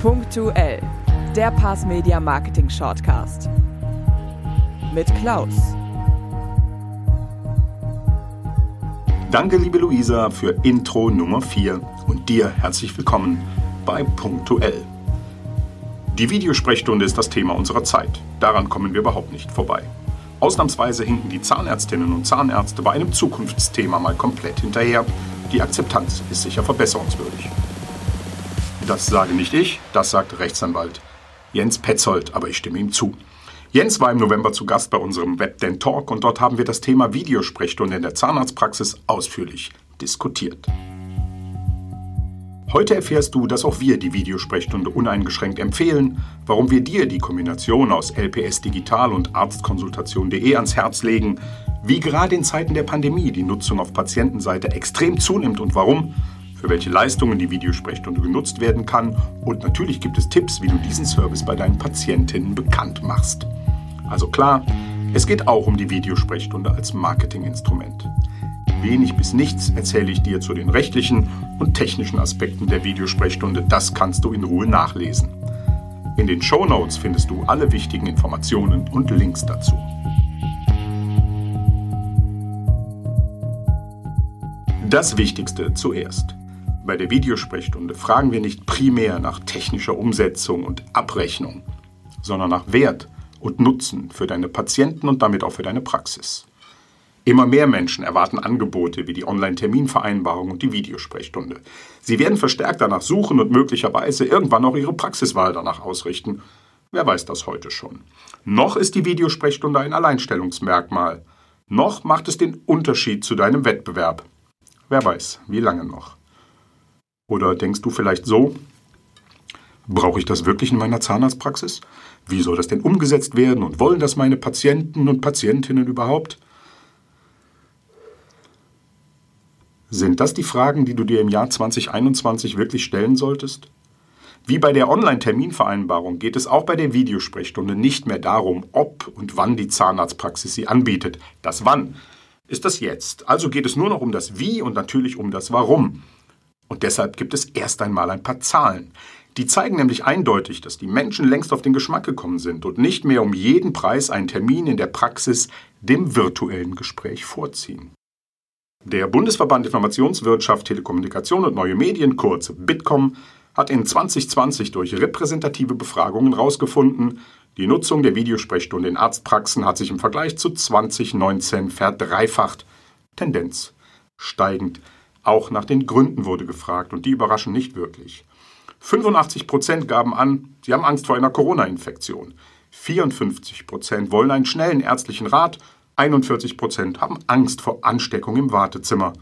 Punktuell, der Pass Media Marketing Shortcast. Mit Klaus. Danke, liebe Luisa, für Intro Nummer 4 und dir herzlich willkommen bei Punktuell. Die Videosprechstunde ist das Thema unserer Zeit. Daran kommen wir überhaupt nicht vorbei. Ausnahmsweise hinken die Zahnärztinnen und Zahnärzte bei einem Zukunftsthema mal komplett hinterher. Die Akzeptanz ist sicher verbesserungswürdig. Das sage nicht ich, das sagt Rechtsanwalt Jens Petzold, aber ich stimme ihm zu. Jens war im November zu Gast bei unserem WebDen Talk und dort haben wir das Thema Videosprechstunde in der Zahnarztpraxis ausführlich diskutiert. Heute erfährst du, dass auch wir die Videosprechstunde uneingeschränkt empfehlen, warum wir dir die Kombination aus LPS Digital und Arztkonsultation.de ans Herz legen, wie gerade in Zeiten der Pandemie die Nutzung auf Patientenseite extrem zunimmt und warum für welche Leistungen die Videosprechstunde genutzt werden kann und natürlich gibt es Tipps, wie du diesen Service bei deinen Patientinnen bekannt machst. Also klar, es geht auch um die Videosprechstunde als Marketinginstrument. Wenig bis nichts erzähle ich dir zu den rechtlichen und technischen Aspekten der Videosprechstunde, das kannst du in Ruhe nachlesen. In den Show Notes findest du alle wichtigen Informationen und Links dazu. Das Wichtigste zuerst. Bei der Videosprechstunde fragen wir nicht primär nach technischer Umsetzung und Abrechnung, sondern nach Wert und Nutzen für deine Patienten und damit auch für deine Praxis. Immer mehr Menschen erwarten Angebote wie die Online-Terminvereinbarung und die Videosprechstunde. Sie werden verstärkt danach suchen und möglicherweise irgendwann auch ihre Praxiswahl danach ausrichten. Wer weiß das heute schon. Noch ist die Videosprechstunde ein Alleinstellungsmerkmal. Noch macht es den Unterschied zu deinem Wettbewerb. Wer weiß, wie lange noch. Oder denkst du vielleicht so, brauche ich das wirklich in meiner Zahnarztpraxis? Wie soll das denn umgesetzt werden und wollen das meine Patienten und Patientinnen überhaupt? Sind das die Fragen, die du dir im Jahr 2021 wirklich stellen solltest? Wie bei der Online-Terminvereinbarung geht es auch bei der Videosprechstunde nicht mehr darum, ob und wann die Zahnarztpraxis sie anbietet. Das Wann ist das Jetzt. Also geht es nur noch um das Wie und natürlich um das Warum. Und deshalb gibt es erst einmal ein paar Zahlen. Die zeigen nämlich eindeutig, dass die Menschen längst auf den Geschmack gekommen sind und nicht mehr um jeden Preis einen Termin in der Praxis dem virtuellen Gespräch vorziehen. Der Bundesverband Informationswirtschaft, Telekommunikation und Neue Medien, kurz Bitkom, hat in 2020 durch repräsentative Befragungen herausgefunden, die Nutzung der Videosprechstunde in Arztpraxen hat sich im Vergleich zu 2019 verdreifacht. Tendenz steigend. Auch nach den Gründen wurde gefragt und die überraschen nicht wirklich. 85 Prozent gaben an, sie haben Angst vor einer Corona-Infektion. 54 Prozent wollen einen schnellen ärztlichen Rat. 41 Prozent haben Angst vor Ansteckung im Wartezimmer.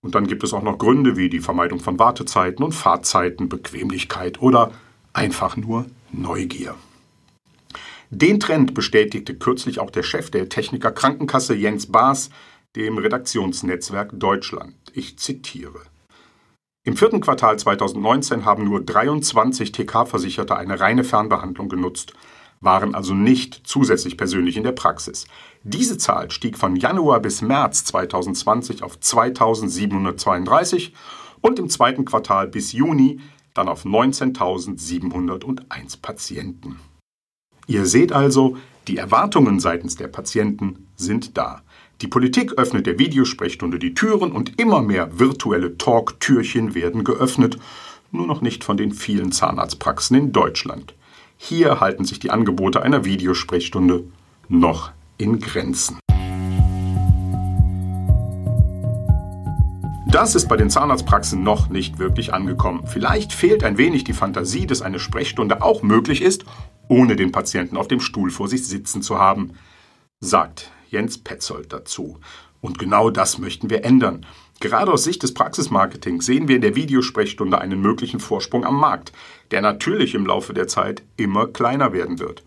Und dann gibt es auch noch Gründe wie die Vermeidung von Wartezeiten und Fahrzeiten, Bequemlichkeit oder einfach nur Neugier. Den Trend bestätigte kürzlich auch der Chef der Techniker Krankenkasse Jens Baas dem Redaktionsnetzwerk Deutschland. Ich zitiere. Im vierten Quartal 2019 haben nur 23 TK-Versicherte eine reine Fernbehandlung genutzt, waren also nicht zusätzlich persönlich in der Praxis. Diese Zahl stieg von Januar bis März 2020 auf 2732 und im zweiten Quartal bis Juni dann auf 19.701 Patienten. Ihr seht also, die Erwartungen seitens der Patienten sind da. Die Politik öffnet der Videosprechstunde die Türen und immer mehr virtuelle Talk-Türchen werden geöffnet, nur noch nicht von den vielen Zahnarztpraxen in Deutschland. Hier halten sich die Angebote einer Videosprechstunde noch in Grenzen. Das ist bei den Zahnarztpraxen noch nicht wirklich angekommen. Vielleicht fehlt ein wenig die Fantasie, dass eine Sprechstunde auch möglich ist, ohne den Patienten auf dem Stuhl vor sich sitzen zu haben, sagt Jens Petzold dazu. Und genau das möchten wir ändern. Gerade aus Sicht des Praxismarketings sehen wir in der Videosprechstunde einen möglichen Vorsprung am Markt, der natürlich im Laufe der Zeit immer kleiner werden wird.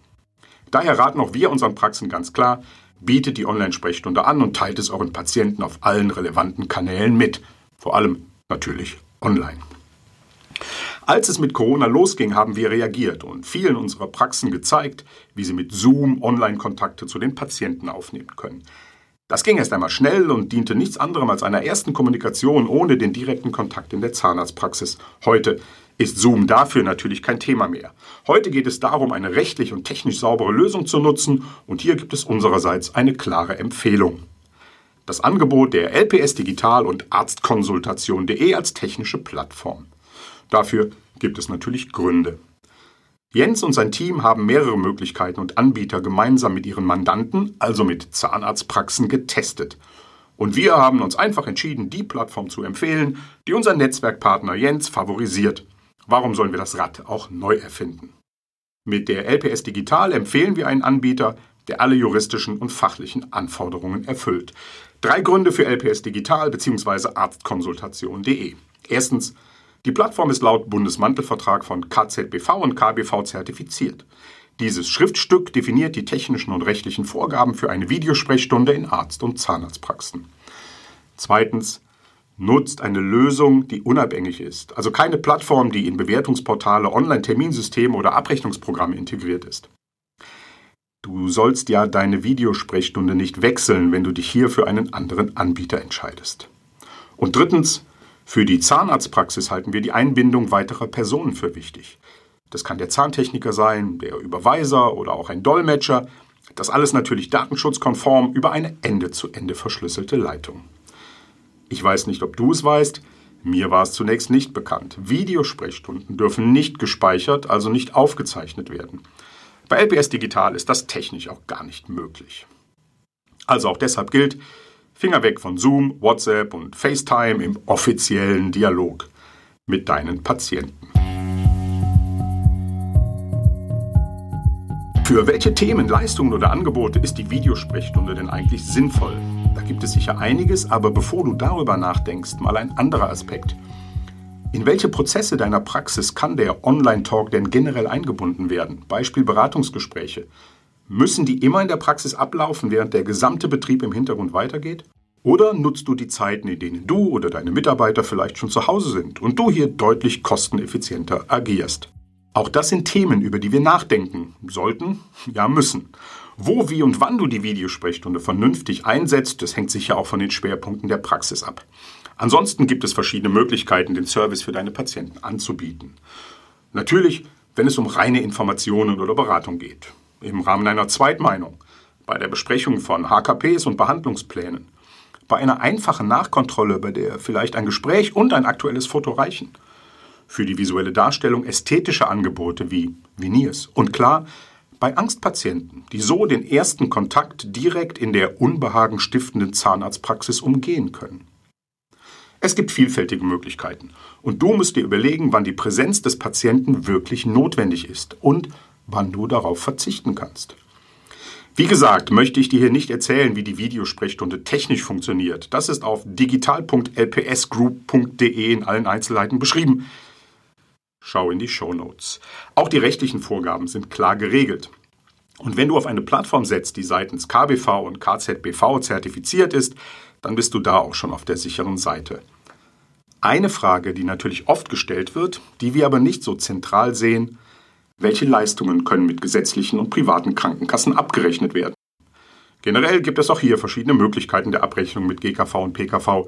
Daher raten auch wir unseren Praxen ganz klar, bietet die Online-Sprechstunde an und teilt es euren Patienten auf allen relevanten Kanälen mit. Vor allem natürlich online. Als es mit Corona losging, haben wir reagiert und vielen unserer Praxen gezeigt, wie sie mit Zoom Online-Kontakte zu den Patienten aufnehmen können. Das ging erst einmal schnell und diente nichts anderem als einer ersten Kommunikation ohne den direkten Kontakt in der Zahnarztpraxis. Heute ist Zoom dafür natürlich kein Thema mehr. Heute geht es darum, eine rechtlich und technisch saubere Lösung zu nutzen und hier gibt es unsererseits eine klare Empfehlung. Das Angebot der LPS Digital und Arztkonsultation.de als technische Plattform. Dafür gibt es natürlich Gründe. Jens und sein Team haben mehrere Möglichkeiten und Anbieter gemeinsam mit ihren Mandanten, also mit Zahnarztpraxen, getestet. Und wir haben uns einfach entschieden, die Plattform zu empfehlen, die unser Netzwerkpartner Jens favorisiert. Warum sollen wir das Rad auch neu erfinden? Mit der LPS Digital empfehlen wir einen Anbieter, der alle juristischen und fachlichen Anforderungen erfüllt. Drei Gründe für LPS Digital bzw. Arztkonsultation.de. Erstens, die Plattform ist laut Bundesmantelvertrag von KZBV und KBV zertifiziert. Dieses Schriftstück definiert die technischen und rechtlichen Vorgaben für eine Videosprechstunde in Arzt- und Zahnarztpraxen. Zweitens, nutzt eine Lösung, die unabhängig ist, also keine Plattform, die in Bewertungsportale, Online-Terminsysteme oder Abrechnungsprogramme integriert ist. Du sollst ja deine Videosprechstunde nicht wechseln, wenn du dich hier für einen anderen Anbieter entscheidest. Und drittens, für die Zahnarztpraxis halten wir die Einbindung weiterer Personen für wichtig. Das kann der Zahntechniker sein, der Überweiser oder auch ein Dolmetscher. Das alles natürlich datenschutzkonform über eine Ende-zu-Ende verschlüsselte Leitung. Ich weiß nicht, ob du es weißt. Mir war es zunächst nicht bekannt. Videosprechstunden dürfen nicht gespeichert, also nicht aufgezeichnet werden. Bei LPS Digital ist das technisch auch gar nicht möglich. Also auch deshalb gilt, Finger weg von Zoom, WhatsApp und FaceTime im offiziellen Dialog mit deinen Patienten. Für welche Themen, Leistungen oder Angebote ist die Videosprechstunde denn eigentlich sinnvoll? Da gibt es sicher einiges, aber bevor du darüber nachdenkst, mal ein anderer Aspekt. In welche Prozesse deiner Praxis kann der Online-Talk denn generell eingebunden werden? Beispiel Beratungsgespräche. Müssen die immer in der Praxis ablaufen, während der gesamte Betrieb im Hintergrund weitergeht? Oder nutzt du die Zeiten, in denen du oder deine Mitarbeiter vielleicht schon zu Hause sind und du hier deutlich kosteneffizienter agierst? Auch das sind Themen, über die wir nachdenken sollten, ja müssen. Wo, wie und wann du die Videosprechstunde vernünftig einsetzt, das hängt sicher auch von den Schwerpunkten der Praxis ab. Ansonsten gibt es verschiedene Möglichkeiten, den Service für deine Patienten anzubieten. Natürlich, wenn es um reine Informationen oder Beratung geht. Im Rahmen einer Zweitmeinung, bei der Besprechung von HKPs und Behandlungsplänen, bei einer einfachen Nachkontrolle, bei der vielleicht ein Gespräch und ein aktuelles Foto reichen für die visuelle Darstellung ästhetische Angebote wie Veneers. Und klar, bei Angstpatienten, die so den ersten Kontakt direkt in der unbehagen stiftenden Zahnarztpraxis umgehen können. Es gibt vielfältige Möglichkeiten und du musst dir überlegen, wann die Präsenz des Patienten wirklich notwendig ist und wann du darauf verzichten kannst. Wie gesagt, möchte ich dir hier nicht erzählen, wie die Videosprechstunde technisch funktioniert. Das ist auf digital.lpsgroup.de in allen Einzelheiten beschrieben. Schau in die Show Notes. Auch die rechtlichen Vorgaben sind klar geregelt. Und wenn du auf eine Plattform setzt, die seitens KBV und KZBV zertifiziert ist, dann bist du da auch schon auf der sicheren Seite. Eine Frage, die natürlich oft gestellt wird, die wir aber nicht so zentral sehen, welche Leistungen können mit gesetzlichen und privaten Krankenkassen abgerechnet werden? Generell gibt es auch hier verschiedene Möglichkeiten der Abrechnung mit GKV und PKV.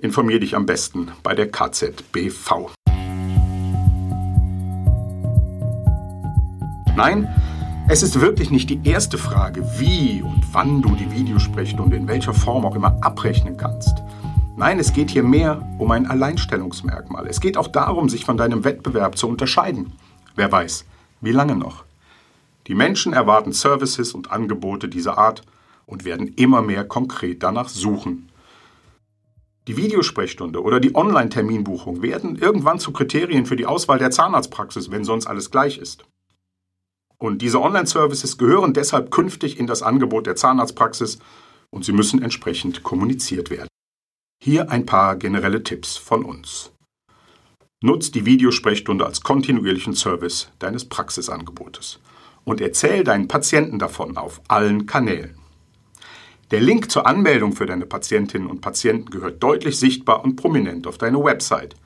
Informier dich am besten bei der KZBV. Nein, es ist wirklich nicht die erste Frage, wie und wann du die Videosprechstunde in welcher Form auch immer abrechnen kannst. Nein, es geht hier mehr um ein Alleinstellungsmerkmal. Es geht auch darum, sich von deinem Wettbewerb zu unterscheiden. Wer weiß, wie lange noch? Die Menschen erwarten Services und Angebote dieser Art und werden immer mehr konkret danach suchen. Die Videosprechstunde oder die Online-Terminbuchung werden irgendwann zu Kriterien für die Auswahl der Zahnarztpraxis, wenn sonst alles gleich ist. Und diese Online-Services gehören deshalb künftig in das Angebot der Zahnarztpraxis und sie müssen entsprechend kommuniziert werden. Hier ein paar generelle Tipps von uns. Nutz die Videosprechstunde als kontinuierlichen Service deines Praxisangebotes und erzähl deinen Patienten davon auf allen Kanälen. Der Link zur Anmeldung für deine Patientinnen und Patienten gehört deutlich sichtbar und prominent auf deine Website.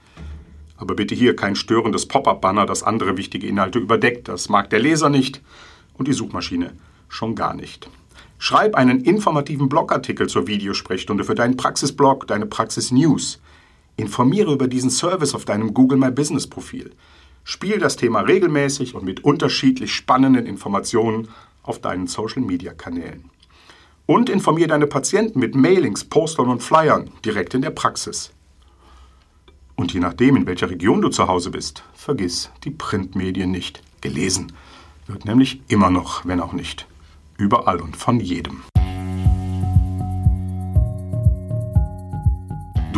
Aber bitte hier kein störendes Pop-up-Banner, das andere wichtige Inhalte überdeckt. Das mag der Leser nicht und die Suchmaschine schon gar nicht. Schreib einen informativen Blogartikel zur Videosprechstunde für deinen Praxisblog, deine Praxis-News. Informiere über diesen Service auf deinem Google My Business Profil. Spiel das Thema regelmäßig und mit unterschiedlich spannenden Informationen auf deinen Social Media Kanälen. Und informiere deine Patienten mit Mailings, Postern und Flyern direkt in der Praxis. Und je nachdem, in welcher Region du zu Hause bist, vergiss die Printmedien nicht. Gelesen wird nämlich immer noch, wenn auch nicht. Überall und von jedem.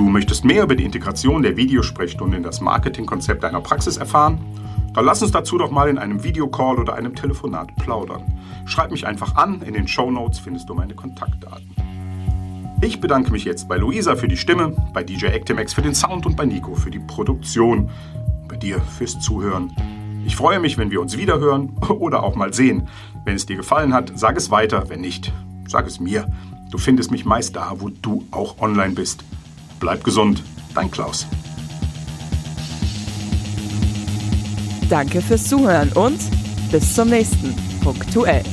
Du möchtest mehr über die Integration der Videosprechstunde in das Marketingkonzept deiner Praxis erfahren? Dann lass uns dazu doch mal in einem Videocall oder einem Telefonat plaudern. Schreib mich einfach an, in den Show Notes findest du meine Kontaktdaten. Ich bedanke mich jetzt bei Luisa für die Stimme, bei DJ Actimax für den Sound und bei Nico für die Produktion, bei dir fürs Zuhören. Ich freue mich, wenn wir uns wiederhören oder auch mal sehen. Wenn es dir gefallen hat, sag es weiter, wenn nicht, sag es mir. Du findest mich meist da, wo du auch online bist. Bleib gesund, dein Klaus. Danke fürs Zuhören und bis zum nächsten Punktuell.